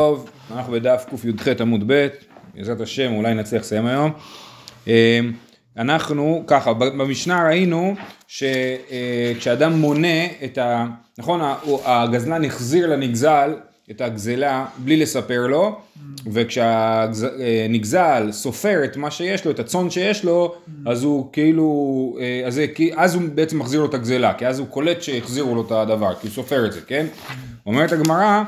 טוב, אנחנו בדף קי"ח עמוד ב', בעזרת השם אולי נצליח לסיים היום. אה, אנחנו ככה, במשנה ראינו שכשאדם מונה את ה... נכון, הגזלן החזיר לנגזל את הגזלה בלי לספר לו, וכשהנגזל סופר את מה שיש לו, את הצאן שיש לו, אז הוא כאילו, אה, אז, אז הוא בעצם מחזיר לו את הגזלה, כי אז הוא קולט שהחזירו לו את הדבר, כי הוא סופר את זה, כן? אומרת הגמרא,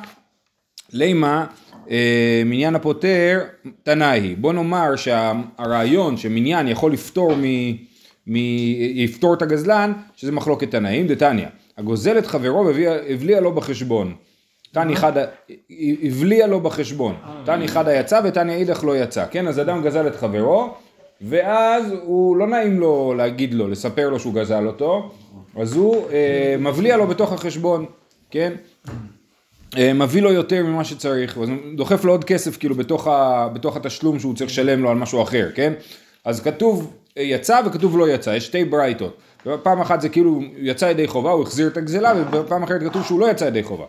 לימה אה, מניין הפותר תנאי, בוא נאמר שהרעיון שמניין יכול לפתור מ... מ... יפתור את הגזלן, שזה מחלוקת תנאים, דתניא, הגוזל את חברו והבליע לו בחשבון. תני חדא, הבליע לו בחשבון, תני חדא יצא ותני אידך לא יצא, כן? אז אדם גזל את חברו, ואז הוא לא נעים לו להגיד לו, לספר לו שהוא גזל אותו, אז הוא אה, מבליע לו בתוך החשבון, כן? אה, מביא לו יותר ממה שצריך, אז דוחף לו עוד כסף כאילו בתוך, ה, בתוך התשלום שהוא צריך לשלם לו על משהו אחר, כן? אז כתוב יצא וכתוב לא יצא, יש שתי ברייתות. פעם אחת זה כאילו יצא ידי חובה, הוא החזיר את הגזלה, ופעם אחרת כתוב שהוא לא יצא ידי חובה.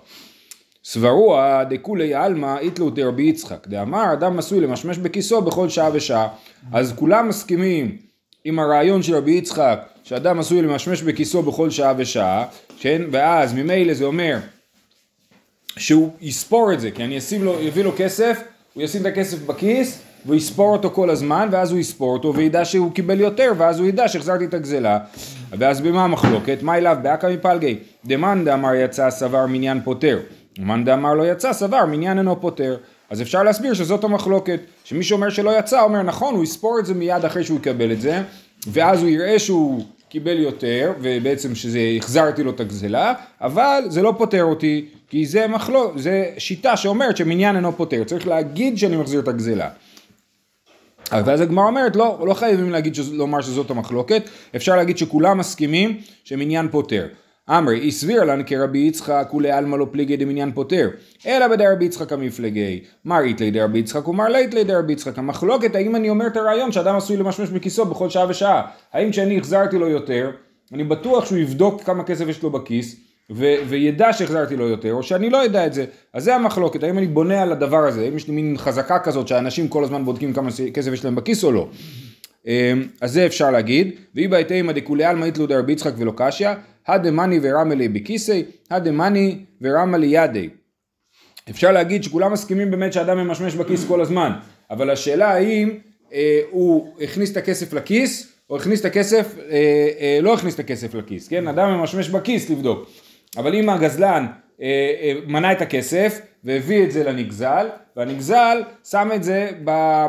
סברוה דכולי עלמא איתלו דרבי יצחק, דאמר אדם עשוי למשמש בכיסו בכל שעה ושעה. אז כולם מסכימים עם הרעיון של רבי יצחק, שאדם עשוי למשמש בכיסו בכל שעה ושעה, כן? ואז ממילא זה אומר שהוא יספור את זה, כי אני אשים לו, יביא לו כסף, הוא ישים את הכסף בכיס, והוא יספור אותו כל הזמן, ואז הוא יספור אותו, וידע שהוא קיבל יותר, ואז הוא ידע שהחזרתי את הגזלה. ואז במה המחלוקת? מה אליו? באקא מפלגי. דמאן דאמר יצא סבר מניין פוטר. ומאן דאמר לא יצא סבר מניין אינו פוטר. אז אפשר להסביר שזאת המחלוקת. שמי שאומר שלא יצא, אומר נכון, הוא יספור את זה מיד אחרי שהוא יקבל את זה, ואז הוא יראה שהוא קיבל יותר, ובעצם שזה החזרתי לו את הגזלה, אבל זה לא פוטר אותי, כי זה מחלוק, זה שיטה שאומרת שמניין אינו פוטר, צריך להגיד שאני מחזיר את הגזלה. ואז הגמרא אומרת לא, לא חייבים להגיד, לומר שזאת המחלוקת, אפשר להגיד שכולם מסכימים שמניין פוטר. אמרי, אי סביר לן כרבי יצחק ולעלמא לא פליגי דמניין פוטר, אלא בדרבי יצחק המפלגי. מר איתלי דרבי יצחק ומר ליתלי דרבי יצחק. המחלוקת, האם אני אומר את הרעיון שאדם עשוי למשמש בכיסו בכל שעה ושעה? האם כשאני החזרתי לו יותר, אני בטוח שהוא יבדוק כמה כסף יש לו בכיס, ו- וידע שהחזרתי לו יותר, או שאני לא אדע את זה. אז זה המחלוקת, האם אני בונה על הדבר הזה, האם יש לי מין חזקה כזאת שאנשים כל הזמן בודקים כמה כסף יש להם בכיס או לא. אמ, אז זה אפשר להגיד, ואי בהתאמה דכולי עלמא איתלו דרבי יצחק ולא קשיא, הדמני ורמלי בכיסי, הדמני ורמלי ידי. אפשר להגיד שכולם מסכימים באמת שאדם ממשמש בכיס כל הזמן, אבל השאלה האם אה, הוא הכניס את הכסף לכיס, או הכניס את הכסף, אה, אה, לא הכניס את הכסף לכיס, כן? אדם ממשמש בכיס לבדוק. אבל אם הגזלן אה, אה, מנה את הכסף והביא את זה לנגזל, והנגזל שם את זה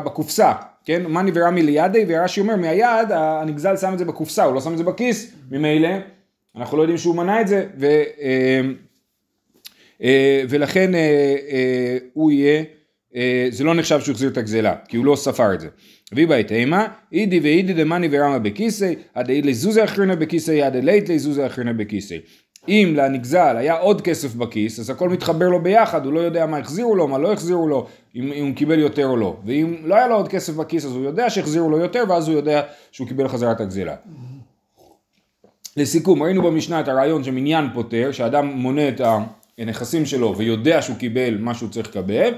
בקופסה, כן? מאני ורמי לידי, ורש"י אומר מהיד הנגזל שם את זה בקופסה, הוא לא שם את זה בכיס, ממילא אנחנו לא יודעים שהוא מנה את זה, ו, אה, אה, ולכן אה, הוא יהיה, זה לא נחשב שהוא החזיר את הגזלה, כי הוא לא ספר את זה. ויבא את אימה, אידי ואידי דמני ורמה בכיסי, עד אי לזוזה אחרינה בכיסי, עד אלית לזוזה אחרינה בכיסי. אם לנגזל היה עוד כסף בכיס, אז הכל מתחבר לו ביחד, הוא לא יודע מה החזירו לו, מה לא החזירו לו, אם, אם הוא קיבל יותר או לא. ואם לא היה לו עוד כסף בכיס, אז הוא יודע שהחזירו לו יותר, ואז הוא יודע שהוא קיבל חזרת הגזלה. לסיכום, ראינו במשנה את הרעיון שמניין פותר, שאדם מונה את הנכסים שלו ויודע שהוא קיבל מה שהוא צריך לקבל,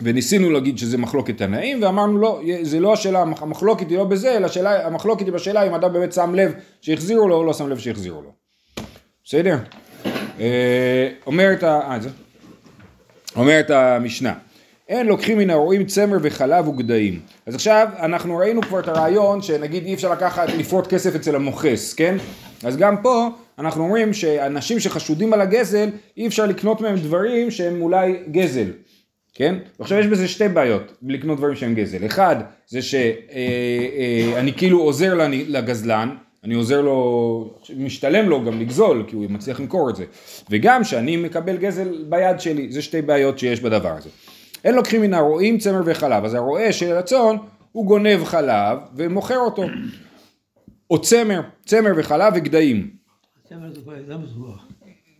וניסינו להגיד שזה מחלוקת תנאים, ואמרנו לא, זה לא השאלה, המחלוקת היא לא בזה, אלא השאלה, המחלוקת היא בשאלה אם אדם באמת שם לב שהחזירו לו או לא שם לב שהחזירו לו. בסדר? אה, אומרת, אה? אומרת המשנה, אין לוקחים מן הרועים צמר וחלב וגדיים. אז עכשיו אנחנו ראינו כבר את הרעיון שנגיד אי אפשר לקחת, לפרוט כסף אצל המוכס, כן? אז גם פה אנחנו אומרים שאנשים שחשודים על הגזל אי אפשר לקנות מהם דברים שהם אולי גזל, כן? ועכשיו יש בזה שתי בעיות לקנות דברים שהם גזל. אחד זה שאני אה, אה, כאילו עוזר לגזלן אני עוזר לו, משתלם לו גם לגזול, כי הוא מצליח למכור את זה. וגם שאני מקבל גזל ביד שלי, זה שתי בעיות שיש בדבר הזה. אין לוקחים מן הרועים צמר וחלב, אז הרועה של הצאן הוא גונב חלב ומוכר אותו. או צמר, צמר וחלב וגדיים. צמר זה מסובך.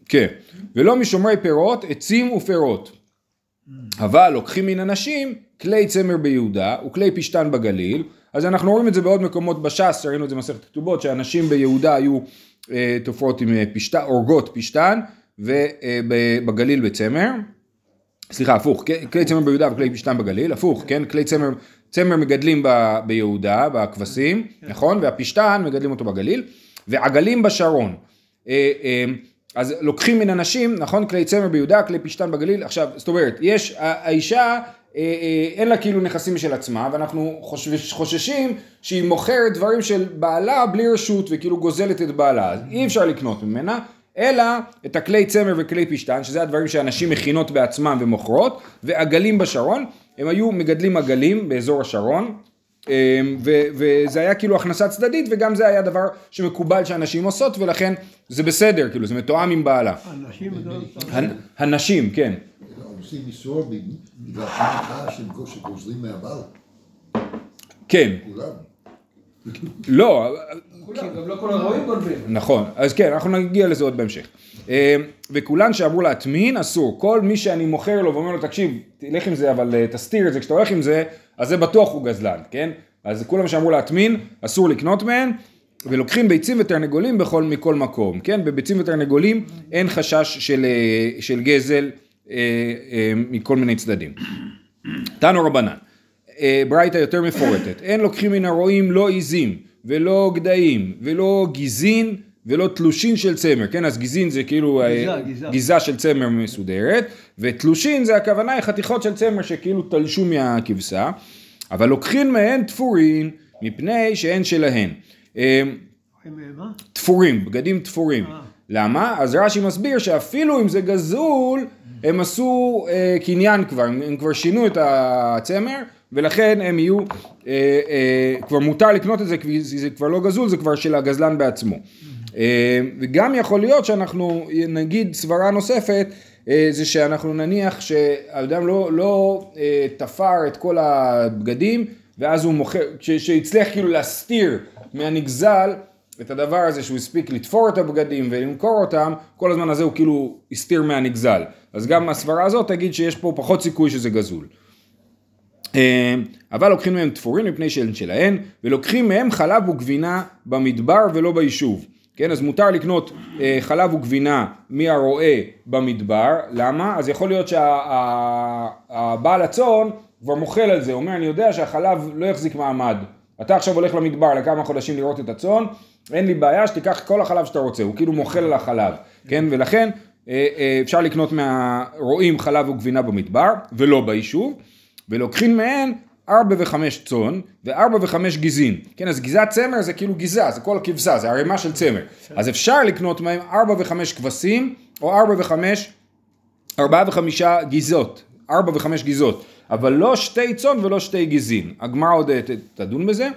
כן, ולא משומרי פירות, עצים ופירות. אבל לוקחים מן אנשים כלי צמר ביהודה וכלי פשתן בגליל, אז אנחנו רואים את זה בעוד מקומות בש"ס, ראינו את זה במסכת כתובות, שאנשים ביהודה היו אה, תופרות עם אה, פשתן, אורגות פשתן, ובגליל אה, בצמר. סליחה, הפוך, כלי צמר ביהודה וכלי פשתן בגליל, הפוך, כן, כלי צמר, צמר מגדלים ב, ביהודה, בכבשים, כן. נכון, והפשתן מגדלים אותו בגליל, ועגלים בשרון. אה, אה, אז לוקחים מן אנשים, נכון, כלי צמר ביהודה, כלי פשתן בגליל, עכשיו, זאת אומרת, יש, האישה אין לה כאילו נכסים של עצמה, ואנחנו חושש, חוששים שהיא מוכרת דברים של בעלה בלי רשות וכאילו גוזלת את בעלה, אז אי אפשר לקנות ממנה, אלא את הכלי צמר וכלי פשתן, שזה הדברים שאנשים מכינות בעצמם ומוכרות, ועגלים בשרון, הם היו מגדלים עגלים באזור השרון, אמ, ו- וזה היה כאילו הכנסה צדדית וגם זה היה דבר שמקובל שאנשים עושות ולכן זה בסדר, כאילו זה מתואם עם בעלה. הנשים? הנשים, כן. עושים איסור בגלל שנקרא שגוזלים מהבעל. כן. לא. נכון, אז כן, אנחנו נגיע לזה עוד בהמשך. אה, וכולן שאמרו להטמין, אסור. כל מי שאני מוכר לו ואומר לו, תקשיב, תלך עם זה, אבל אה, תסתיר את זה, כשאתה הולך עם זה, אז זה בטוח הוא גזלן, כן? אז כולם שאמרו להטמין, אסור לקנות מהן, ולוקחים ביצים ותרנגולים בכל, מכל מקום, כן? בביצים ותרנגולים אין חשש של, אה, של גזל מכל מיני צדדים. תנו רבנן, ברייתא יותר מפורטת, אין לוקחים מן הרועים לא עיזים ולא גדיים ולא גיזין ולא תלושין של צמר, כן? אז גיזין זה כאילו גיזה, אה, גיזה. גיזה של צמר מסודרת, ותלושין זה הכוונה היא חתיכות של צמר שכאילו תלשו מהכבשה, אבל לוקחים מהן תפורין מפני שהן שלהן. אה, תפורים, בגדים תפורים. אה. למה? אז רש"י מסביר שאפילו אם זה גזול, הם עשו אה, קניין כבר, הם כבר שינו את הצמר, ולכן הם יהיו, אה, אה, כבר מותר לקנות את זה, כי זה כבר לא גזול, זה כבר של הגזלן בעצמו. אה, וגם יכול להיות שאנחנו נגיד סברה נוספת, אה, זה שאנחנו נניח שהאדם לא, לא אה, תפר את כל הבגדים, ואז הוא מוכר, שהצליח כאילו להסתיר מהנגזל את הדבר הזה שהוא הספיק לתפור את הבגדים ולמכור אותם, כל הזמן הזה הוא כאילו הסתיר מהנגזל. אז גם הסברה הזאת תגיד שיש פה פחות סיכוי שזה גזול. אה, אבל לוקחים מהם תפורים מפני שהן שלהן, ולוקחים מהם חלב וגבינה במדבר ולא ביישוב. כן, אז מותר לקנות אה, חלב וגבינה מהרועה במדבר, למה? אז יכול להיות שהבעל שה, הצאן כבר מוחל על זה, אומר אני יודע שהחלב לא יחזיק מעמד, אתה עכשיו הולך למדבר לכמה חודשים לראות את הצאן, אין לי בעיה שתיקח כל החלב שאתה רוצה, הוא כאילו מוחל על החלב, כן, ולכן אה, אה, אפשר לקנות מהרועים חלב וגבינה במדבר ולא ביישוב, ולוקחים מהן ארבע וחמש צאן וארבע וחמש גיזין. כן, אז גיזת צמר זה כאילו גיזה, זה כל הכבשה, זה ערימה של צמר. אז אפשר לקנות מהם ארבע וחמש כבשים, או ארבע וחמש, ארבעה וחמישה גיזות, ארבע וחמש גיזות, אבל לא שתי צאן ולא שתי גיזין. הגמרא עוד תדון בזה.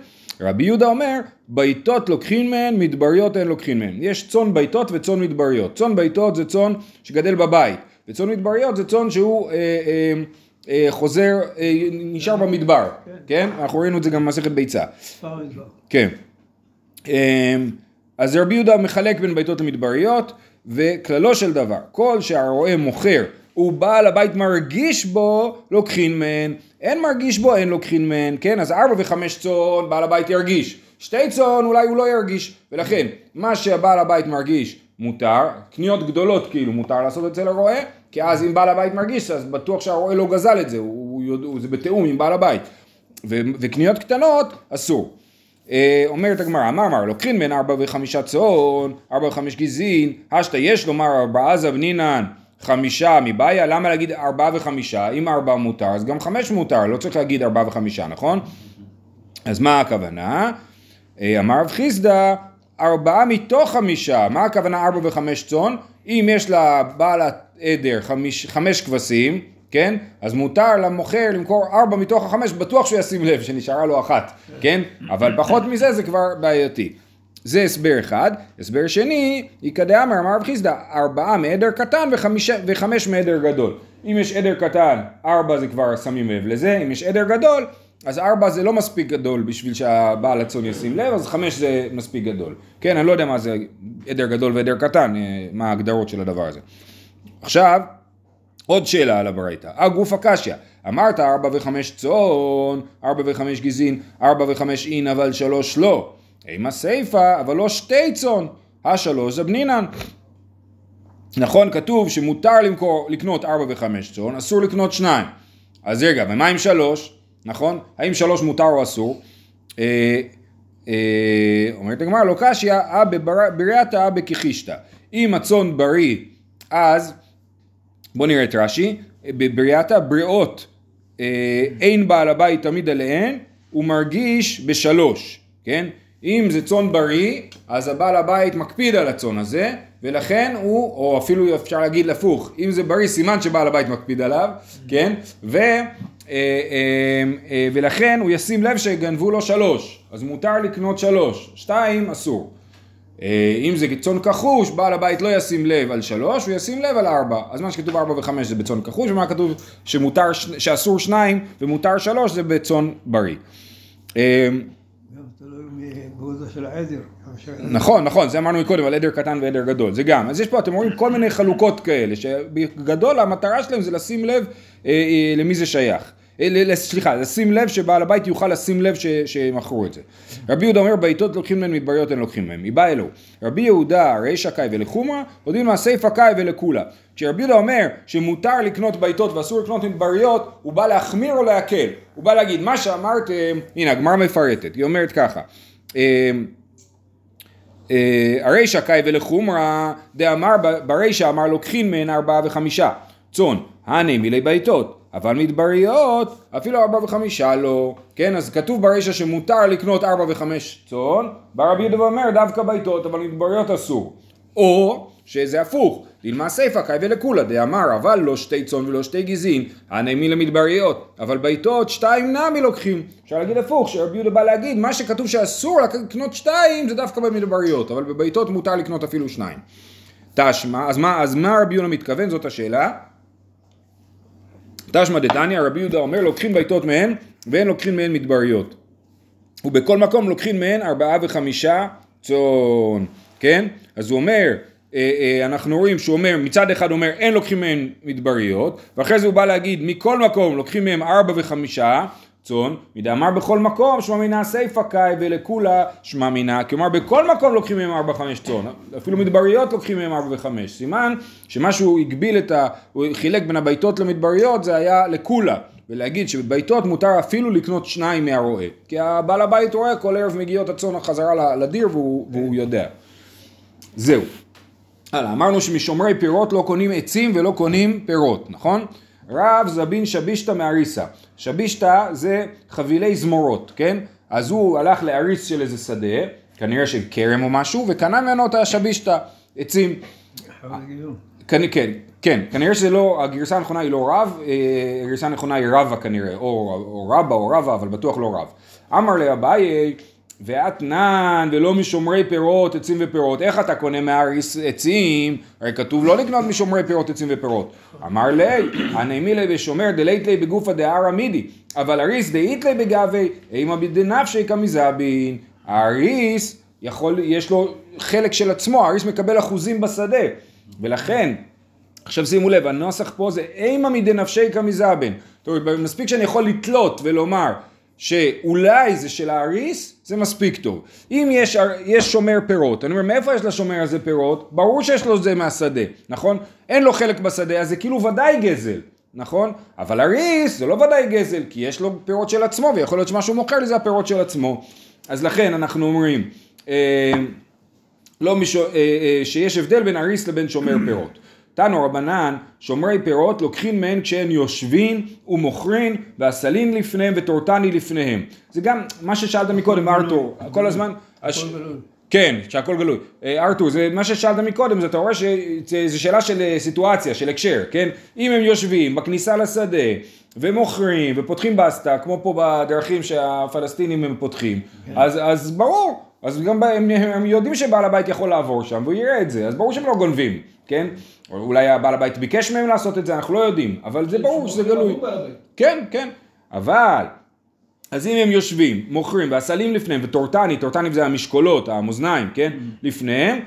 רבי יהודה אומר, ביתות לוקחים מהן, מדבריות אין לוקחים מהן. יש צאן ביתות וצאן מדבריות. צאן ביתות זה צאן שגדל בבית, וצאן מדבריות זה צאן שהוא... אה, אה, אה, חוזר, אה, נשאר במדבר, כן. כן? אנחנו ראינו את זה גם במסכת ביצה. כן. אה, אז רבי יהודה מחלק בין ביתות למדבריות, וכללו של דבר, כל שהרועה מוכר ובעל הבית מרגיש בו, לוקחין מהן, אין מרגיש בו, אין לוקחין מהן, כן? אז ארבע וחמש צאן, בעל הבית ירגיש. שתי צאן אולי הוא לא ירגיש, ולכן מה שהבעל הבית מרגיש מותר, קניות גדולות כאילו מותר לעשות אצל הרועה, כי אז אם בעל הבית מרגיש, אז בטוח שהרועה לא גזל את זה, הוא, הוא, הוא, זה בתיאום עם בעל הבית. ו, וקניות קטנות, אסור. אה, אומרת הגמרא, מה אמר? לוקחים בין ארבע וחמישה צאן, ארבע וחמש גזין, השתא יש לומר ארבעה זבנינן, חמישה מבעיה, למה להגיד ארבעה וחמישה? אם ארבעה מותר, אז גם חמש מותר, לא צריך להגיד ארבעה וחמישה, נכון? אז מה הכוונה? אה, אמר רב חיסדא, ארבעה מתוך חמישה, מה הכוונה ארבע וחמש צאן? אם יש לבעל עדר חמש, חמש כבשים, כן? אז מותר למוכר למכור ארבע מתוך החמש, בטוח שהוא ישים לב שנשארה לו אחת, כן? אבל פחות מזה זה כבר בעייתי. זה הסבר אחד. הסבר שני, איכא דאמר אמר רב חיסדא, ארבעה מעדר קטן וחמיש, וחמש מעדר גדול. אם יש עדר קטן, ארבע זה כבר שמים לב לזה, אם יש עדר גדול, אז ארבע זה לא מספיק גדול בשביל שהבעל הצאן ישים לב, אז חמש זה מספיק גדול. כן, אני לא יודע מה זה עדר גדול ועדר קטן, אה, מה ההגדרות של הדבר הזה. עכשיו, עוד שאלה על הברייתא. הגוף הקשיא, אמרת ארבע וחמש צאן, ארבע וחמש גזין, ארבע וחמש אין אבל שלוש לא. עם הסיפה, אבל לא שתי צאן, השלוש זה בנינן. נכון, כתוב שמותר למכור, לקנות ארבע וחמש צאן, אסור לקנות שניים. אז רגע, ומה עם שלוש? נכון? האם שלוש מותר או אסור? אה, אה, אומרת הגמרא, לא קשיא, אה בבריאתא אה בכיחישתא. אם הצאן בריא, אז, בוא נראה את רש"י, בבריאתא בריאות אה, אין בעל הבית תמיד עליהן, הוא מרגיש בשלוש, כן? אם זה צאן בריא, אז הבעל הבית מקפיד על הצאן הזה, ולכן הוא, או אפילו אפשר להגיד להפוך, אם זה בריא סימן שבעל הבית מקפיד עליו, כן? ו, אה, אה, אה, ולכן הוא ישים לב שגנבו לו שלוש, אז מותר לקנות שלוש, שתיים אסור. אה, אם זה צאן כחוש, בעל הבית לא ישים לב על שלוש, הוא ישים לב על ארבע. אז מה שכתוב ארבע וחמש זה בצאן כחוש, ומה כתוב שמותר, שאסור שניים ומותר שלוש זה בצאן בריא. אה, גם תלוי בגודל של העדר. נכון, נכון, זה אמרנו מקודם על עדר קטן ועדר גדול, זה גם. אז יש פה, אתם רואים כל מיני חלוקות כאלה, שבגדול המטרה שלהם זה לשים לב אה, אה, למי זה שייך. אה, סליחה, לשים לב שבעל הבית יוכל לשים לב שמכרו את זה. רבי יהודה אומר בעיתות לוקחים מהם מדבריות אין לוקחים מהם, מבא אלוהו. רבי יהודה רישא קאי ולחומרא, הודיעו מהסיפא קאי ולכולה. כשרבי יהודה אומר שמותר לקנות בעיתות ואסור לקנות מדבריות, הוא בא להחמיר או להקל. הוא בא להגיד מה שאמרתם, הנה הגמרא מפרטת, היא אומרת ככה. אה, הרישא קאי ולחומרא דאמר ברישא אמר לוקחין מהן ארבעה וחמישה. צאן, הנה מילי בעיתות, אבל מדבריות אפילו ארבעה וחמישה לא, כן אז כתוב ברישא שמותר לקנות ארבע וחמש צאן, בא רבי יהודה ואומר דווקא בעיתות אבל מדבריות אסור, או שזה הפוך, דילמה סיפא קאי ולכולה דאמר אבל לא שתי צאן ולא שתי גזין, הנה מילי מדבריות, אבל בעיתות שתיים נמי לוקחים, אפשר להגיד הפוך, שרבי יהודה בא להגיד מה שכתוב שאסור לקנות שתיים זה דווקא במדבריות, אבל בבעיתות מותר לקנות אפילו שניים. תשמע, אז מה, אז מה רבי יהודה מתכוון? זאת השאלה. תשמע דתניא, רבי יהודה אומר לוקחים בעיתות מהן ואין לוקחים מהן מדבריות. ובכל מקום לוקחים מהן ארבעה וחמישה צאן, כן? אז הוא אומר, אנחנו רואים שהוא אומר, מצד אחד אומר אין לוקחים מהן מדבריות, ואחרי זה הוא בא להגיד מכל מקום לוקחים מהם ארבע וחמישה צאן, מדאמר בכל מקום שמע מינה סיפא קאי ולכולה שמע מינה, כלומר בכל מקום לוקחים מהם ארבע חמש צאן, אפילו מדבריות לוקחים מהם ארבע וחמש, סימן שמה שהוא הגביל את ה... הוא חילק בין הבעיתות למדבריות זה היה לכולה, ולהגיד שבבעיתות מותר אפילו לקנות שניים מהרועה, כי הבעל הבית רואה כל ערב מגיעות הצאן חזרה לדיר והוא, והוא יודע. זהו. הלאה, אמרנו שמשומרי פירות לא קונים עצים ולא קונים פירות, נכון? רב זבין שבישתא מאריסה. שבישתא זה חבילי זמורות, כן? אז הוא הלך לאריס של איזה שדה, כנראה של כרם או משהו, וקנה ממנו את השבישתא, עצים. כן, כן, כן, כנראה שזה לא, הגרסה הנכונה היא לא רב, אה, הגרסה הנכונה היא רבה כנראה, או, או רבה או רבה, אבל בטוח לא רב. אמר לאביי, ואתנן ולא משומרי פירות, עצים ופירות, איך אתה קונה מהאריס עצים? הרי כתוב לא לקנות משומרי פירות, עצים ופירות. אמר לי, הנעמי לי ושומר דלית לי בגופא דהרא מידי, אבל אריס דאית לי בגבי, אימא בדנפשי כמזבין. האריס יכול, יש לו חלק של עצמו, האריס מקבל אחוזים בשדה, ולכן עכשיו שימו לב, הנוסח פה זה אימה מדנפשי כמזבן. זאת מספיק שאני יכול לתלות ולומר שאולי זה של האריס, זה מספיק טוב. אם יש, יש שומר פירות, אני אומר, מאיפה יש לשומר הזה פירות? ברור שיש לו זה מהשדה, נכון? אין לו חלק בשדה, אז זה כאילו ודאי גזל, נכון? אבל אריס זה לא ודאי גזל, כי יש לו פירות של עצמו, ויכול להיות שמה שהוא מוכר לי זה הפירות של עצמו. אז לכן אנחנו אומרים, אה, לא משו, אה, אה, שיש הבדל בין אריס לבין שומר פירות. תנו רבנן, שומרי פירות לוקחים מהן כשהן יושבין ומוכרין והסלין לפניהם וטורטני לפניהם. זה גם מה ששאלת מקודם, ארתור, כל הזמן... הש-. כן, שהכל גלוי. אה, ארתור, זה מה ששאלת מקודם, אתה רואה שזו שאלה של אה, סיטואציה, של הקשר, כן? אם הם יושבים בכניסה לשדה ומוכרים ופותחים בסטה, כמו פה בדרכים שהפלסטינים הם פותחים, אז, אז ברור, אז גם הם, הם יודעים שבעל הבית יכול לעבור שם והוא יראה את זה, אז ברור שהם לא גונבים, כן? או אולי הבעל הבית ביקש מהם לעשות את זה, אנחנו לא יודעים, אבל זה ברור שזה גלוי. כן, כן. אבל, אז אם הם יושבים, מוכרים, והסלים לפניהם, וטורטני, טורטני זה המשקולות, המאזניים, כן? לפניהם,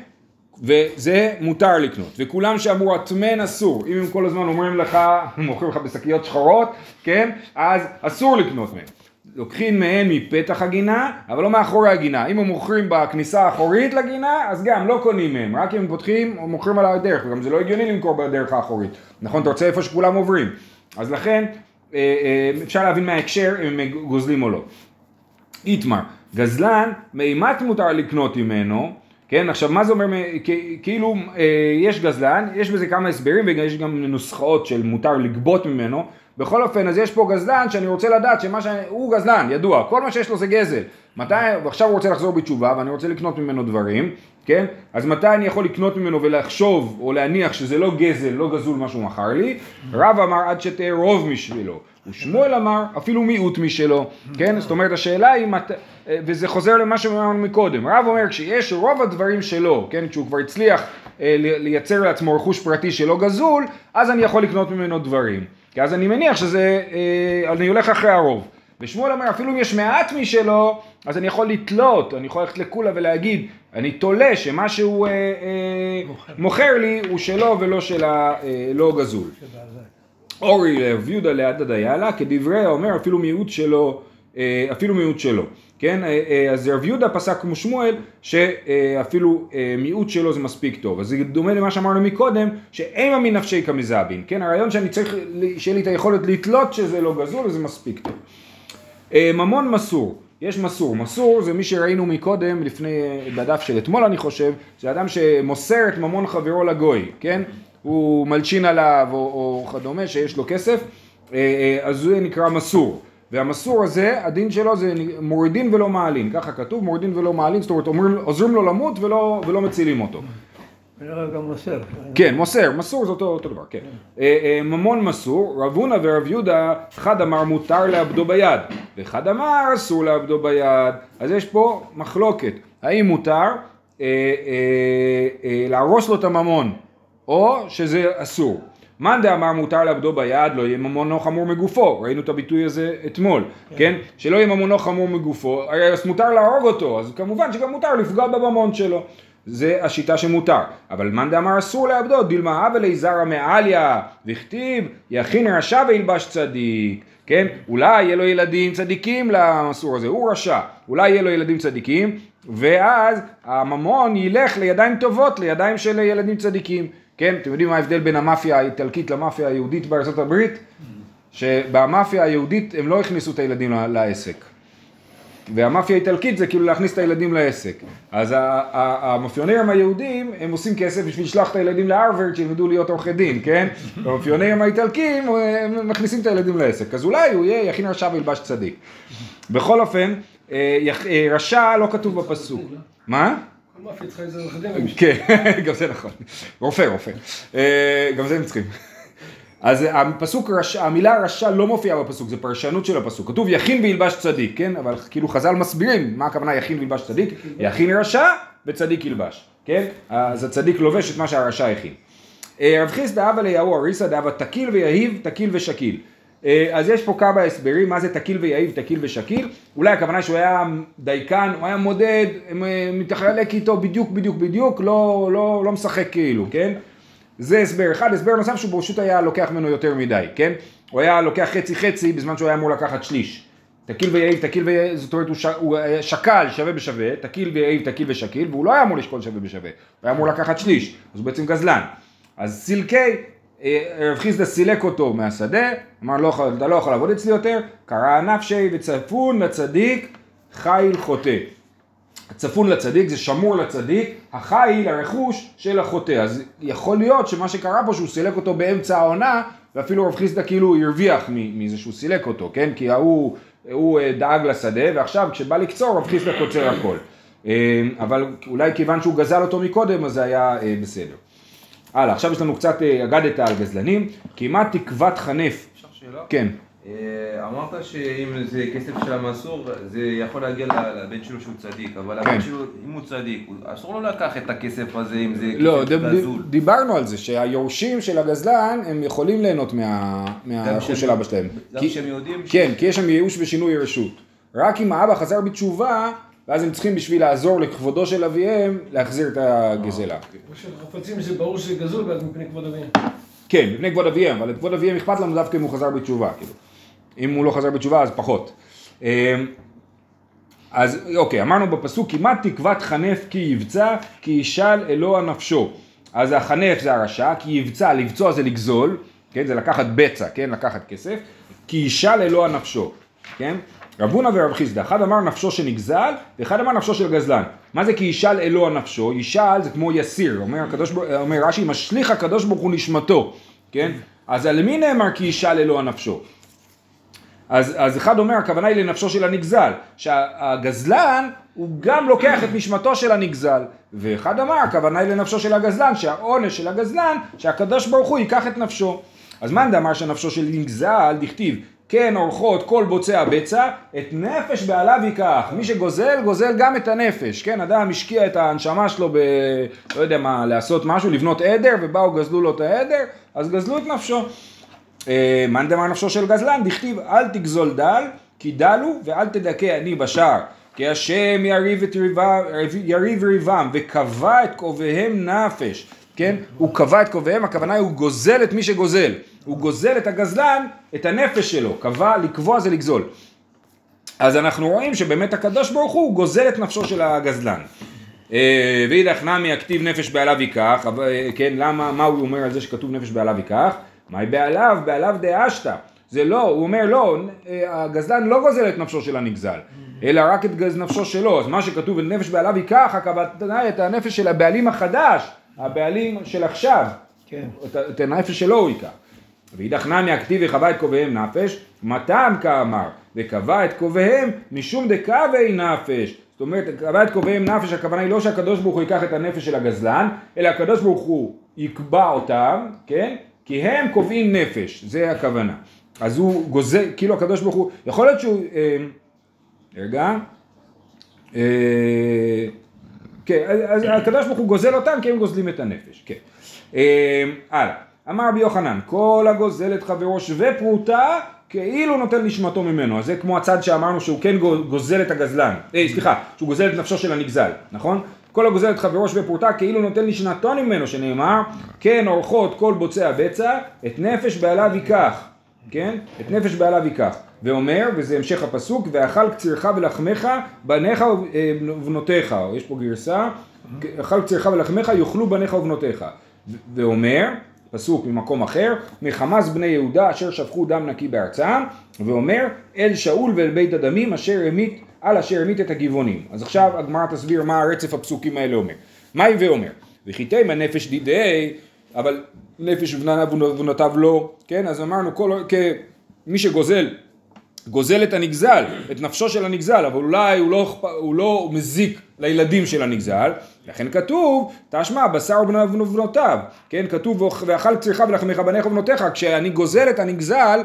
וזה מותר לקנות. וכולם שאמרו הטמן אסור, אם הם כל הזמן אומרים לך, מוכרים לך בשקיות שחורות, כן? אז אסור לקנות מהם. לוקחים מהן מפתח הגינה, אבל לא מאחורי הגינה. אם הם מוכרים בכניסה האחורית לגינה, אז גם לא קונים מהם, רק אם הם פותחים או מוכרים על הדרך, וגם זה לא הגיוני למכור בדרך האחורית. נכון, אתה רוצה איפה שכולם עוברים. אז לכן, אה, אה, אפשר להבין מההקשר אם הם גוזלים או לא. איתמר, גזלן, מאימת מותר לקנות ממנו, כן, עכשיו מה זה אומר, כאילו אה, יש גזלן, יש בזה כמה הסברים ויש גם נוסחאות של מותר לגבות ממנו, בכל אופן אז יש פה גזלן שאני רוצה לדעת שמה שהוא גזלן, ידוע, כל מה שיש לו זה גזל, מתי, ועכשיו הוא רוצה לחזור בתשובה ואני רוצה לקנות ממנו דברים, כן, אז מתי אני יכול לקנות ממנו ולחשוב או להניח שזה לא גזל, לא גזול מה שהוא מכר לי, רב אמר עד שתהיה רוב משבילו, ושמואל אמר אפילו מיעוט משלו, כן? זאת אומרת השאלה היא, מת... וזה חוזר למה שאמרנו מקודם, רב אומר כשיש רוב הדברים שלו, כן? כשהוא כבר הצליח אה, לי- לייצר לעצמו רכוש פרטי שלא גזול, אז אני יכול לקנות ממנו דברים, כי אז אני מניח שזה, אה, אני הולך אחרי הרוב. ושמואל אומר אפילו אם יש מעט משלו, אז אני יכול לתלות, אני יכול ללכת לקולה ולהגיד, אני תולה שמה שהוא אה, אה, מוכר לי הוא שלו ולא של ה... אה, לא גזול. אורי לרב יהודה ליד הדיילה, כדברי האומר אפילו מיעוט שלו, אה, אפילו מיעוט שלו, כן? אה, אה, אז רב יהודה פסק כמו שמואל שאפילו אה, מיעוט שלו זה מספיק טוב. אז זה דומה למה שאמרנו מקודם, שאימה מנפשי כמזבין, כן? הרעיון שאני צריך, שיהיה לי את היכולת לתלות שזה לא גזול וזה מספיק טוב. ממון מסור, יש מסור, מסור זה מי שראינו מקודם, לפני, בדף של אתמול אני חושב, זה אדם שמוסר את ממון חברו לגוי, כן? הוא מלשין עליו או, או כדומה שיש לו כסף, אז זה נקרא מסור. והמסור הזה, הדין שלו זה מורידין ולא מעלין, ככה כתוב, מורידין ולא מעלין, זאת אומרת אומרים, עוזרים לו למות ולא, ולא מצילים אותו. גם מוסר. כן, מוסר, מסור זה אותו, אותו דבר, כן. אה, אה, ממון מסור, רב הונא ורב יהודה, אחד אמר מותר לעבדו ביד, ואחד אמר אסור לעבדו ביד. אז יש פה מחלוקת, האם מותר אה, אה, אה, להרוס לו את הממון, או שזה אסור. מאן דאמר מותר לעבדו ביד, לא יהיה ממונו חמור מגופו, ראינו את הביטוי הזה אתמול, כן? שלא יהיה ממונו חמור מגופו, אז מותר להרוג אותו, אז כמובן שגם מותר לפגוע בממון שלו. זה השיטה שמותר. אבל מאן דאמר אסור לעבדו, דילמה לי זרע מעליה, וכתיב יכין רשע וילבש צדיק. כן? אולי יהיה לו ילדים צדיקים למסור הזה, הוא רשע. אולי יהיה לו ילדים צדיקים, ואז הממון ילך לידיים טובות, לידיים של ילדים צדיקים. כן? אתם יודעים מה ההבדל בין המאפיה האיטלקית למאפיה היהודית בארצות הברית? שבמאפיה היהודית הם לא הכניסו את הילדים לעסק. והמאפיה האיטלקית זה כאילו להכניס את הילדים לעסק. אז המאפיונרים היהודים הם עושים כסף בשביל לשלוח את הילדים להרווארד שילמדו להיות עורכי דין, כן? והמאפיונרים האיטלקים הם מכניסים את הילדים לעסק. אז אולי הוא יהיה יכין רשע וילבש צדיק. בכל אופן, אה, אה, רשע לא כתוב בפסוק. מה? כן, גם זה נכון. רופא, רופא. אה, גם זה הם צריכים. אז הפסוק, המילה רשע לא מופיעה בפסוק, זה פרשנות של הפסוק. כתוב יכין וילבש צדיק, כן? אבל כאילו חז"ל מסבירים מה הכוונה יכין וילבש צדיק. יכין רשע וצדיק ילבש, כן? אז הצדיק לובש את מה שהרשע הכין. אה, רב חיסדא אבא ליהו אריסא דאבא תקיל ויהיב, תקיל ושקיל. אה, אז יש פה כמה הסברים, מה זה תקיל ויהיב, תקיל ושקיל. אולי הכוונה שהוא היה דייקן, הוא היה מודד, אה, מתחלק איתו בדיוק בדיוק בדיוק, לא, לא, לא משחק כאילו, כן? זה הסבר אחד, הסבר נוסף שהוא פשוט היה לוקח ממנו יותר מדי, כן? הוא היה לוקח חצי חצי בזמן שהוא היה אמור לקחת שליש. תקיל ויעיל, תקיל ויעיל, זאת אומרת הוא, ש... הוא היה שקל שווה בשווה, תקיל ויעיל, תקיל ושקיל, והוא לא היה אמור לשקול שווה בשווה, הוא היה אמור לקחת שליש, אז הוא בעצם גזלן. אז סילקי, אה, רב חיסדא סילק אותו מהשדה, אמר לא, אתה לא יכול לעבוד אצלי יותר, קרא נפשי וצפון לצדיק, חיל חוטא. הצפון לצדיק זה שמור לצדיק, החיל הרכוש של החוטא. אז יכול להיות שמה שקרה פה שהוא סילק אותו באמצע העונה, ואפילו רב חיסדא כאילו הרוויח מזה שהוא סילק אותו, כן? כי ההוא הוא אה, דאג לשדה, ועכשיו כשבא לקצור רב חיסדא קוצר הכל. אה, אבל אולי כיוון שהוא גזל אותו מקודם, אז זה היה אה, בסדר. הלאה, עכשיו יש לנו קצת אה, אגדת על גזלנים, כמעט תקוות חנף. אפשר שאלה? כן. אה, אמרת שאם זה כסף של המסור, זה יכול להגיע לבן שלו שהוא צדיק, אבל כן. הבן שלו, אם הוא צדיק, אסור לו לקחת את הכסף הזה אם זה לא, כסף גזול. ד- דיברנו על זה, שהיורשים של הגזלן, הם יכולים ליהנות מה- מהרכוש שהם- של אבא שלהם. גם כי- שהם יודעים ש- כן, כי יש שם ייאוש ושינוי רשות. רק אם האבא חזר בתשובה, ואז הם צריכים בשביל לעזור לכבודו של אביהם, להחזיר את הגזלה. כשחפצים זה ברור שזה גזול ואז מפני כבוד אביהם. כן, לפני כבוד אביהם, אבל לכבוד אביהם אכפת לנו דווקא אם הוא חזר בתשובה, כאילו. אם הוא לא חזר בתשובה אז פחות. אה, אז אוקיי, אמרנו בפסוק כמעט תקוות חנף כי יבצע, כי ישאל אלוה נפשו. אז החנף זה הרשע, כי יבצע, לבצוע זה לגזול, כן, זה לקחת בצע, כן, לקחת כסף, כי ישאל אלוה נפשו, כן? רב הונא ורב חיסדא, אחד אמר נפשו שנגזל, ואחד אמר נפשו של גזלן. מה זה כי ישאל אלוה נפשו? ישאל זה כמו יסיר, אומר, הקדוש, אומר רש"י, משליך הקדוש ברוך הוא נשמתו, כן? אז על מי נאמר כי ישאל אלוה נפשו? אז, אז אחד אומר הכוונה היא לנפשו של הנגזל, שהגזלן הוא גם לוקח את נשמתו של הנגזל, ואחד אמר הכוונה היא לנפשו של הגזלן, שהעונש של הגזלן, שהקדוש ברוך הוא ייקח את נפשו. אז מאן דאמר שנפשו של נגזל, דכתיב, כן אורחות כל בוצע בצע, את נפש בעליו ייקח. מי שגוזל, גוזל גם את הנפש. כן, אדם השקיע את הנשמה שלו ב... לא יודע מה, לעשות משהו, לבנות עדר, ובאו גזלו לו את העדר, אז גזלו את נפשו. אה, מאן דאמר נפשו של גזלן, דכתיב אל תגזול דל, כי דלו ואל תדכא עני בשער. כי השם יריב, את ריבה, יריב ריבם וקבע את קרוביהם נפש. כן? הוא קבע את קרוביהם, הכוונה היא הוא גוזל את מי שגוזל. הוא גוזל את הגזלן, את הנפש שלו. קבע, לקבוע זה לגזול. אז אנחנו רואים שבאמת הקדוש ברוך הוא גוזל את נפשו של הגזלן. אה, ואידך נמי הכתיב נפש בעליו ייקח, אה, כן, למה, מה הוא אומר על זה שכתוב נפש בעליו ייקח? מהי בעליו? בעליו דאשתא. זה לא, הוא אומר לא, אה, הגזלן לא גוזל את נפשו של הנגזל, אלא רק את גז- נפשו שלו, אז מה שכתוב את נפש בעליו ייקח, הכוונה את הנפש של הבעלים החדש, הבעלים של עכשיו, כן. את הנפש שלו הוא ייקח. ואידך נמי הכתיב וקבע את קרוביהם נפש, מתם כאמר, וקבע את קרוביהם משום דקווי נפש. זאת אומרת, קבע את קרוביהם נפש, הכוונה היא לא שהקדוש ברוך הוא ייקח את הנפש של הגזלן, אלא הקדוש ברוך הוא יקבע אותם, כן? כי הם קובעים נפש, זה הכוונה. אז הוא גוזל, כאילו הקדוש ברוך הוא, יכול להיות שהוא, אה, רגע, אה, כן, אז הקדוש ברוך הוא גוזל אותם כי הם גוזלים את הנפש, כן. אה, הלאה, אמר רבי יוחנן, כל הגוזל את חברו שווה פרוטה כאילו נותן נשמתו ממנו, אז זה כמו הצד שאמרנו שהוא כן גו- גוזל את הגזלן, אה, סליחה, שהוא גוזל את נפשו של הנגזל, נכון? כל הגוזל את חברו שווה פרוטה כאילו נותן נשמתו ממנו, שנאמר, כן אורחות כל בוצע בצע, את נפש בעליו ייקח, כן? את נפש בעליו ייקח. ואומר, וזה המשך הפסוק, ואכל קצירך ולחמך, בניך אה, ובנותיך, יש פה גרסה, אכל קצירך ולחמך יאכלו בניך ובנותיך. ואומר, פסוק ממקום אחר, מחמאס בני יהודה אשר שפכו דם נקי בארצם, ואומר, אל שאול ואל בית הדמים אשר המית, על אשר המית את הגבעונים. אז עכשיו הגמרא תסביר מה הרצף הפסוקים האלה אומר. מהי ואומר? וכי תימא נפש דידי, אבל נפש ובנותיו לא, כן? אז אמרנו, כל, כמי שגוזל גוזל את הנגזל, את נפשו של הנגזל, אבל אולי הוא לא, הוא לא מזיק לילדים של הנגזל, לכן כתוב, תשמע בשר ובנותיו, כן, כתוב ואכל צריכה ולחמך בניך ובנותיך, כשאני גוזל את הנגזל,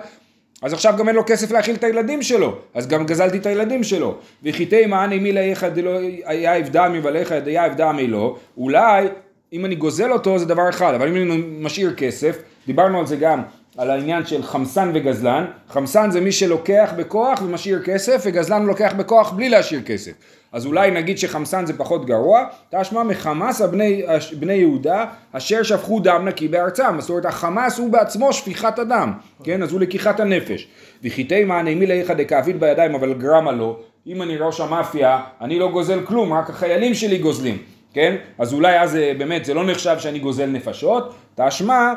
אז עכשיו גם אין לו כסף להאכיל את הילדים שלו, אז גם גזלתי את הילדים שלו. וחיתי מעני מי לאיך דלא היה אבדמי ולאיך היה אבדמי לא, אולי אם אני גוזל אותו זה דבר אחד, אבל אם אני משאיר כסף, דיברנו על זה גם, על העניין של חמסן וגזלן, חמסן זה מי שלוקח בכוח ומשאיר כסף, וגזלן לוקח בכוח בלי להשאיר כסף. אז אולי נגיד שחמסן זה פחות גרוע, תשמע מחמס הבני, הש- בני יהודה אשר שפכו דם נקי בארצם, זאת אומרת החמאס הוא בעצמו שפיכת הדם, כן, אז הוא לקיחת הנפש. וחיתי מענה מי לאיכא דכאביד בידיים אבל גרמה לא, אם אני ראש המאפיה, אני לא גוזל כלום, רק החיילים שלי גוזלים, כן, אז אולי אז אה, באמת זה לא נחשב שאני גוזל נפשות, תשמע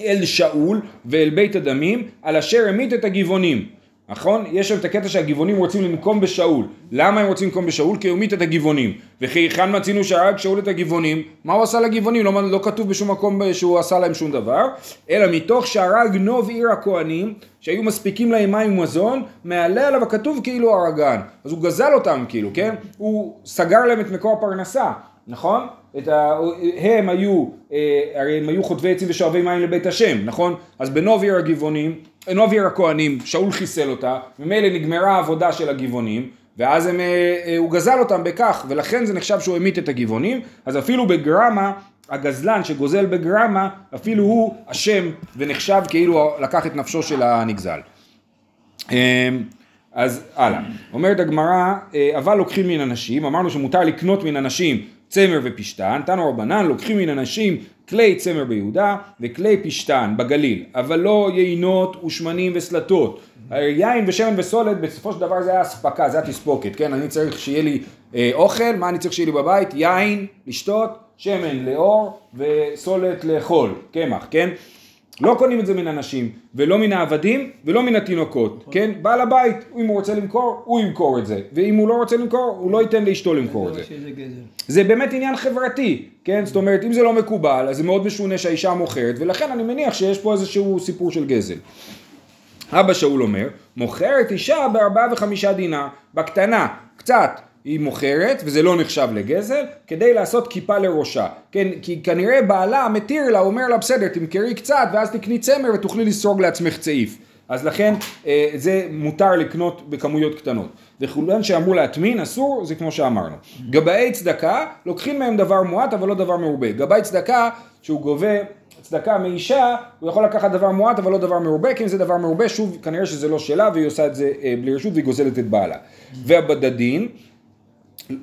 אל שאול ואל בית הדמים על אשר המית את הגבעונים. נכון? יש שם את הקטע שהגבעונים רוצים לנקום בשאול. למה הם רוצים לנקום בשאול? כי הוא המית את הגבעונים. וכי היכן מצינו שהרג שאול את הגבעונים? מה הוא עשה לגבעונים? לא, לא כתוב בשום מקום שהוא עשה להם שום דבר. אלא מתוך שהרג נוב עיר הכהנים, שהיו מספיקים להם מים ומזון, מעלה עליו הכתוב כאילו הרגן. אז הוא גזל אותם כאילו, כן? הוא סגר להם את מקור הפרנסה. נכון? את ה... הם היו, אה, הרי הם היו חוטבי עצים ושואבי מים לבית השם, נכון? אז בנוביר הגבעונים, נוביר הכהנים, שאול חיסל אותה, ממילא נגמרה העבודה של הגבעונים, ואז הם, אה, אה, הוא גזל אותם בכך, ולכן זה נחשב שהוא המית את הגבעונים, אז אפילו בגרמה, הגזלן שגוזל בגרמה, אפילו הוא אשם ונחשב כאילו לקח את נפשו של הנגזל. אמ, אז הלאה, אומרת הגמרא, אבל לוקחים מן אנשים, אמרנו שמותר לקנות מן אנשים צמר ופשתן, תנו רבנן, לוקחים מן אנשים כלי צמר ביהודה וכלי פשתן בגליל, אבל לא יינות ושמנים וסלטות, יין ושמן וסולת בסופו של דבר זה היה אספקה, זה התספוקת, כן? אני צריך שיהיה לי אה, אוכל, מה אני צריך שיהיה לי בבית? יין, לשתות, שמן לאור וסולת לאכול, קמח, כן? לא קונים את זה מן הנשים, ולא מן העבדים, ולא מן התינוקות, כן? בעל הבית, אם הוא רוצה למכור, הוא ימכור את זה, ואם הוא לא רוצה למכור, הוא לא ייתן לאשתו למכור את זה. זה באמת עניין חברתי, כן? זאת אומרת, אם זה לא מקובל, אז זה מאוד משונה שהאישה מוכרת, ולכן אני מניח שיש פה איזשהו סיפור של גזל. אבא שאול אומר, מוכרת אישה בארבעה וחמישה דינר, בקטנה, קצת, היא מוכרת, וזה לא נחשב לגזל, כדי לעשות כיפה לראשה. כן, כי כנראה בעלה מתיר לה, אומר לה, בסדר, תמכרי קצת, ואז תקני צמר ותוכלי לסרוג לעצמך צעיף. אז לכן אה, זה מותר לקנות בכמויות קטנות. וכולן שאמרו להטמין אסור, זה כמו שאמרנו. גבאי צדקה, לוקחים מהם דבר מועט אבל לא דבר מרובה. גבאי צדקה, שהוא גובה צדקה מאישה, הוא יכול לקחת דבר מועט אבל לא דבר מרובה, כי אם זה דבר מרובה, שוב, כנראה שזה לא שלה והיא עושה את זה אה, בלי רשות והיא גוזלת את בעלה. והבדדין,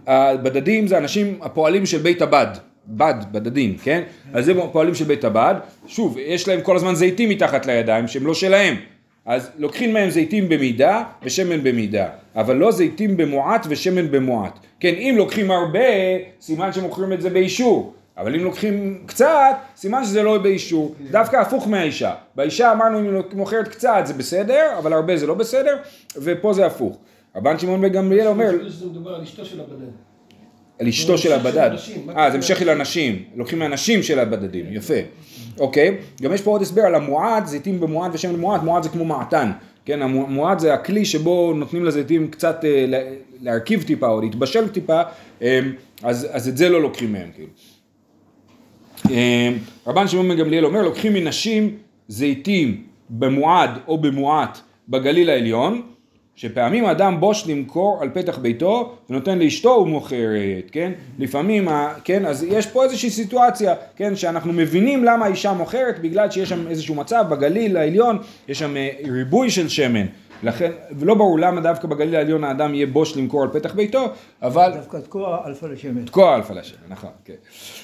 הבדדים זה אנשים הפועלים של בית הבד, בד, בדדים, כן? אז זה פועלים של בית הבד, שוב, יש להם כל הזמן זיתים מתחת לידיים שהם לא שלהם, אז לוקחים מהם זיתים במידה ושמן במידה, אבל לא זיתים במועט ושמן במועט. כן, אם לוקחים הרבה, סימן שמוכרים את זה באישור, אבל אם לוקחים קצת, סימן שזה לא באישור. דווקא הפוך מהאישה. באישה אמרנו אם היא מוכרת קצת זה בסדר, אבל הרבה זה לא בסדר, ופה זה הפוך. רבן שמעון בן גמליאל אומר, זה מדובר על אשתו של הבדל. על אשתו של הבדד. אה, זה? המשך של הנשים. לוקחים מהנשים של הבדדים, יפה. אוקיי. גם יש פה עוד הסבר על המועד, זיתים במועד ושמן במועד, מועד זה כמו מעתן. כן, המועד זה הכלי שבו נותנים לזיתים קצת אה, לה- להרכיב טיפה או להתבשל טיפה, אה, אז, אז את זה לא לוקחים מהם, כאילו. אה, רבן שמעון בן גמליאל אומר, לוקחים מנשים זיתים במועד או במועט בגליל העליון, שפעמים אדם בוש למכור על פתח ביתו ונותן לאשתו ומוכרת, כן? לפעמים, ה- כן? אז יש פה איזושהי סיטואציה, כן? שאנחנו מבינים למה האישה מוכרת, בגלל שיש שם איזשהו מצב בגליל העליון, יש שם אה, ריבוי של שמן. לכן, ולא ברור למה דווקא בגליל העליון האדם יהיה בוש למכור על פתח ביתו, אבל דווקא תקוע אלפא לשמן. תקוע אלפא לשמן, נכון, כן.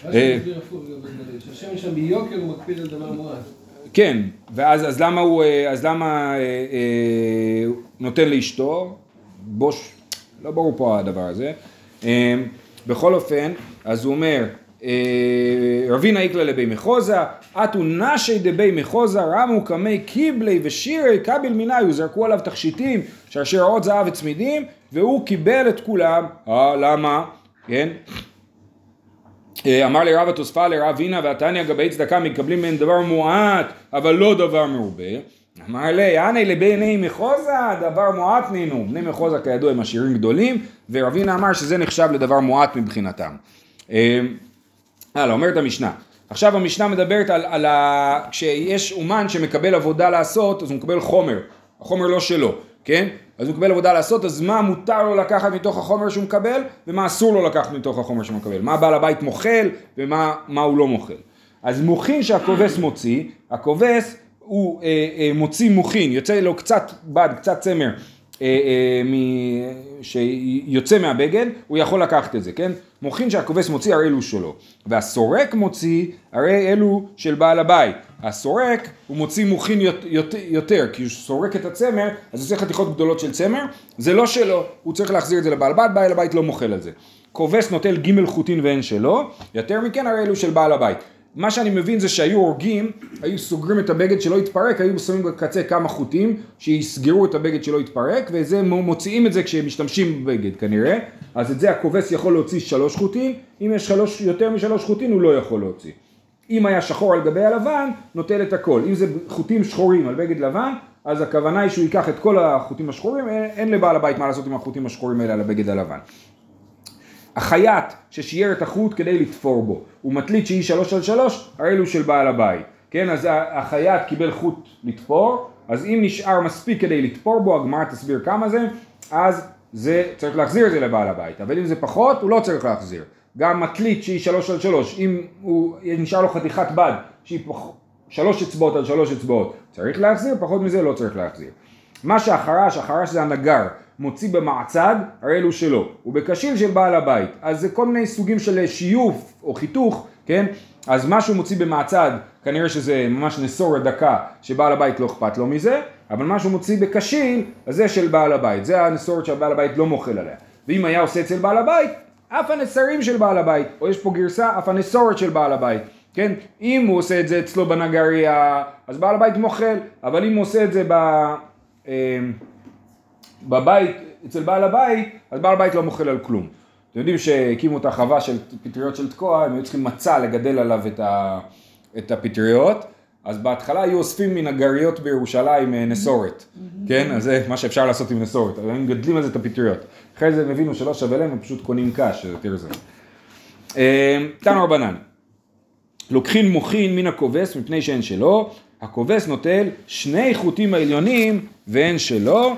מה אה, שמסביר הפוך, שהשמן שם ביוקר הוא מקפיד על דבר מועט. כן, ואז אז למה הוא, אה, אז למה אה, אה, נותן לאשתו? בוש, לא ברור פה הדבר הזה. אה, בכל אופן, אז הוא אומר, אה, רבינה איקלה לבי מחוזה, אתו נשי דבי מחוזה, רמו קמי קיבלי ושירי כבל מנהיו, זרקו עליו תכשיטים, שרשראות זהב וצמידים, והוא קיבל את כולם, אה, למה? כן? אה, אמר לרב התוספה לרב הנה והתניא גבי צדקה מקבלים מהם דבר מועט אבל לא דבר מרובה אמר לי יעני לבני מחוזה דבר מועט נינו. בני מחוזה כידוע הם עשירים גדולים ורבינה אמר שזה נחשב לדבר מועט מבחינתם. אה, הלאה אומרת המשנה. עכשיו המשנה מדברת על, על ה... כשיש אומן שמקבל עבודה לעשות אז הוא מקבל חומר. החומר לא שלו כן? אז הוא מקבל עבודה לעשות, אז מה מותר לו לקחת מתוך החומר שהוא מקבל, ומה אסור לו לקחת מתוך החומר שהוא מקבל. מה בעל הבית מוכל, ומה מה הוא לא מוכל. אז מוחין שהכובס מוציא, הכובס הוא אה, אה, מוציא מוחין, יוצא לו קצת בד, קצת צמר. שיוצא מהבגד, הוא יכול לקחת את זה, כן? מוחין שהכובס מוציא הרי אלו שלו, והסורק מוציא הרי אלו של בעל הבית. הסורק הוא מוציא יות- יותר, כי הוא סורק את הצמר, אז הוא עושה חתיכות גדולות של צמר, זה לא שלו, הוא צריך להחזיר את זה לבעל הבית, בעל הבית לא מוחל על זה. כובס נוטל ג' חוטין ואין שלו, יותר מכן הרי אלו של בעל הבית. מה שאני מבין זה שהיו הורגים, היו סוגרים את הבגד שלא יתפרק, היו שמים בקצה כמה חוטים שיסגרו את הבגד שלא יתפרק, וזה מוציאים את זה כשהם משתמשים בבגד כנראה, אז את זה הכובס יכול להוציא שלוש חוטים, אם יש שלוש, יותר משלוש חוטים הוא לא יכול להוציא. אם היה שחור על גבי הלבן, נוטל את הכל. אם זה חוטים שחורים על בגד לבן, אז הכוונה היא שהוא ייקח את כל החוטים השחורים, אין לבעל הבית מה לעשות עם החוטים השחורים האלה על הבגד הלבן. החייט ששייר את החוט כדי לתפור בו, הוא מטליט שהיא שלוש על שלוש, הרי אלו של בעל הבית. כן, אז החייט קיבל חוט לתפור, אז אם נשאר מספיק כדי לתפור בו, הגמרא תסביר כמה זה, אז זה, צריך להחזיר את זה לבעל הבית. אבל אם זה פחות, הוא לא צריך להחזיר. גם מטליט שהיא שלוש על שלוש, אם הוא, נשאר לו חתיכת בד, שהיא פח, שלוש אצבעות על שלוש אצבעות, צריך להחזיר, פחות מזה לא צריך להחזיר. מה שהחרש, החרש זה הנגר, מוציא במעצד, הרי אלו שלו, ובקשיל של בעל הבית. אז זה כל מיני סוגים של שיוף או חיתוך, כן? אז מה שהוא מוציא במעצד, כנראה שזה ממש נסורת דקה, שבעל הבית לא אכפת לו מזה, אבל מה שהוא מוציא בקשיל, אז זה של בעל הבית, זה הנסורת שהבעל הבית לא מוחל עליה. ואם היה עושה אצל בעל הבית, אף הנסרים של בעל הבית, או יש פה גרסה, אף הנסורת של בעל הבית, כן? אם הוא עושה את זה אצלו בנגריה, אז בעל הבית מוחל, אבל אם הוא עושה את זה ב... בבית, אצל בעל הבית, אז בעל הבית לא מוחל על כלום. אתם יודעים שהקימו את החווה של פטריות של תקוע, הם היו צריכים מצע לגדל עליו את, ה, את הפטריות, אז בהתחלה היו אוספים מן הגריות בירושלים אה, נסורת, כן? אז זה מה שאפשר לעשות עם נסורת, הם מגדלים על זה את הפטריות. אחרי זה הם הבינו שלא שווה להם, הם פשוט קונים קש, זה יותר זמן. אה, תנו רבנן, לוקחין מוחין מן הכובס מפני שאין שלו, הכובס נוטל שני חוטים העליונים ואין שלו,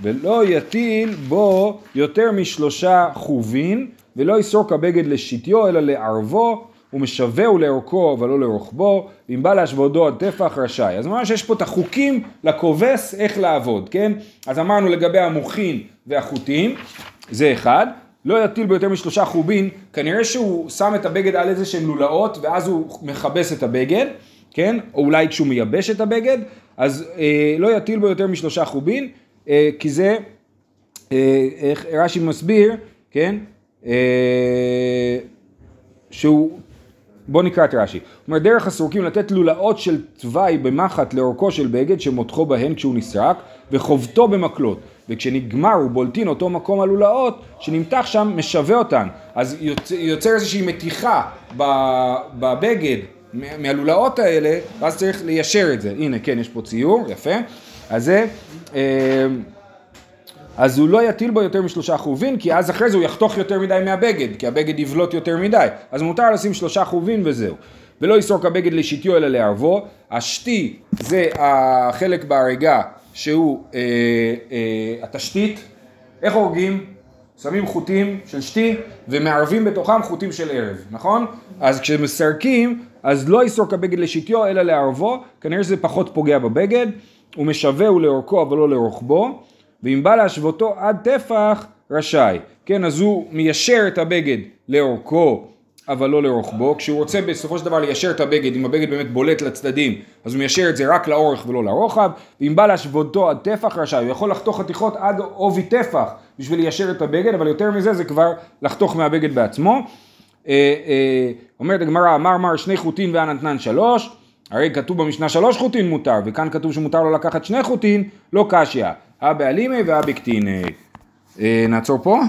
ולא יטיל בו יותר משלושה חובין, ולא יסרוק הבגד לשיטיו אלא לערבו, ומשווהו לאורכו אבל לא לרוחבו, ואם בא להשוודו עד טפח רשאי. אז ממש יש פה את החוקים לכובס איך לעבוד, כן? אז אמרנו לגבי המוחין והחוטים, זה אחד. לא יטיל ביותר משלושה חובין, כנראה שהוא שם את הבגד על איזה שהם לולאות, ואז הוא מכבס את הבגד, כן? או אולי כשהוא מייבש את הבגד, אז אה, לא יטיל בו יותר משלושה חובין, כי זה, אה, איך רש"י מסביר, כן? אה, שהוא, בוא נקרא את רש"י. הוא אומר דרך הסורקים לתת לולאות של תוואי במחט לאורכו של בגד שמותחו בהן כשהוא נסרק וחובטו במקלות וכשנגמר ובולטין אותו מקום הלולאות שנמתח שם משווה אותן אז יוצר, יוצר איזושהי מתיחה בבגד מהלולאות האלה ואז צריך ליישר את זה הנה כן יש פה ציור יפה אז זה אה, אז הוא לא יטיל בו יותר משלושה חובין, כי אז אחרי זה הוא יחתוך יותר מדי מהבגד, כי הבגד יבלוט יותר מדי. אז מותר לשים שלושה חובין וזהו. ולא יסרוק הבגד לשיטיו אלא לערבו. השתי זה החלק בהריגה שהוא אה, אה, התשתית. איך הורגים? שמים חוטים של שתי ומערבים בתוכם חוטים של ערב, נכון? אז כשמסרקים, אז לא יסרוק הבגד לשיטיו אלא לערבו, כנראה שזה פחות פוגע בבגד. הוא משווהו לאורכו אבל לא לרוחבו. ואם בא להשוותו עד טפח, רשאי. כן, אז הוא מיישר את הבגד לאורכו, אבל לא לרוחבו. כשהוא רוצה בסופו של דבר ליישר את הבגד, אם הבגד באמת בולט לצדדים, אז הוא מיישר את זה רק לאורך ולא לרוחב. ואם בא להשוותו עד טפח, רשאי. הוא יכול לחתוך חתיכות עד עובי טפח בשביל ליישר את הבגד, אבל יותר מזה זה כבר לחתוך מהבגד בעצמו. אה, אה, אומרת הגמרא, אמר מר שני חוטין ואנתנן שלוש. הרי כתוב במשנה שלוש חוטין מותר, וכאן כתוב שמותר לו לקחת שני חוטין, לא קשיא. הבעלימי והבקטיני. נעצור פה?